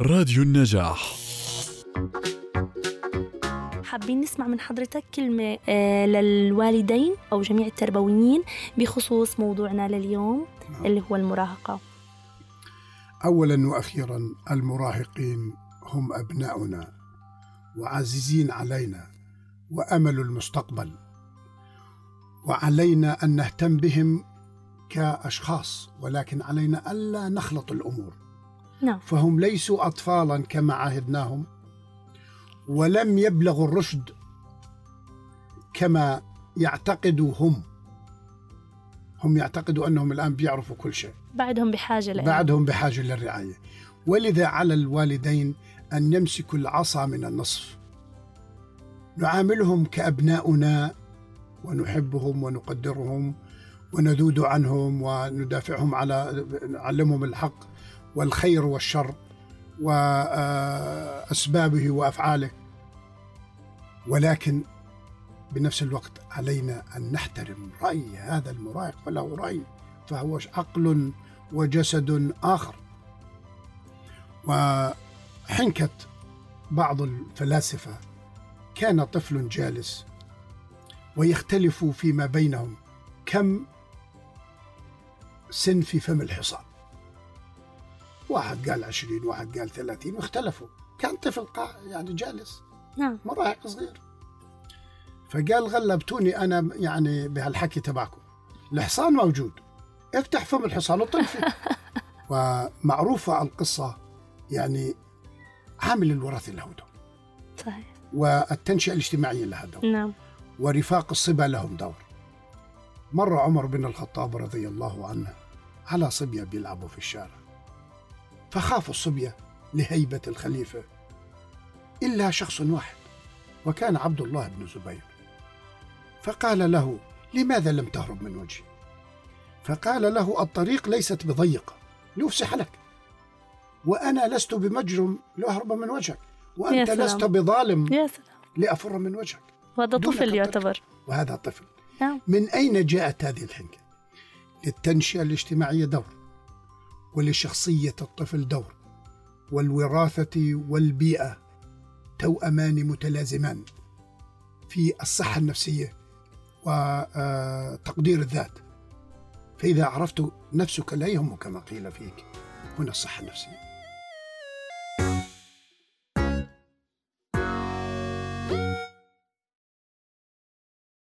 راديو النجاح. حابين نسمع من حضرتك كلمة آه، للوالدين أو جميع التربويين بخصوص موضوعنا لليوم اللي هو المراهقة. اولا وأخيرا المراهقين هم أبناؤنا وعزيزين علينا وأمل المستقبل. وعلينا أن نهتم بهم كأشخاص ولكن علينا ألا نخلط الأمور. نعم. فهم ليسوا اطفالا كما عهدناهم ولم يبلغوا الرشد كما يعتقدوا هم. هم يعتقدوا أنهم الآن بيعرفوا كل شيء. بعدهم بحاجة لإلنا بعدهم بحاجة للرعاية. ولذا على الوالدين أن يمسكوا العصا من النصف. نعاملهم كأبناؤنا ونحبهم ونقدرهم وندود عنهم وندافعهم على نعلمهم الحق. والخير والشر وأسبابه وأفعاله. ولكن بنفس الوقت علينا أن نحترم رأي هذا المراهق فله رأي فهو عقل وجسد آخر. وحنكت بعض الفلاسفة كان طفل جالس ويختلف فيما بينهم كم سن في فم الحصان؟ واحد قال عشرين واحد قال ثلاثين واختلفوا. كان طفل قاع يعني جالس. نعم. مراهق صغير. فقال غلبتوني أنا يعني بهالحكي تبعكم الحصان موجود. افتح فم الحصان وطل فيه. ومعروفة القصة يعني عامل الوراثه له دور صحيح. والتنشئة الاجتماعية لها دور نعم. ورفاق الصبا لهم دور. مر عمر بن الخطاب رضي الله عنه على صبية بيلعبوا في الشارع. فخافوا الصبية لهيبة الخليفة إلا شخص واحد وكان عبد الله بن زبير. فقال له لماذا لم تهرب من وجهي؟ فقال له الطريق ليست بضيقة لأفسح لك وأنا لست بمجرم لأهرب من وجهك وأنت. لست بظالم يا سلام. لأفر من وجهك. وهذا طفل. يعتبر. وهذا طفل. نعم. من أين جاءت هذه الحنكة؟ للتنشئة الاجتماعية دور. ولشخصية الطفل دور والوراثة والبيئة توأمان متلازمان في الصحة النفسية وتقدير الذات. فإذا عرفت نفسك لا يهمك ما قيل فيك هنا الصحة النفسية.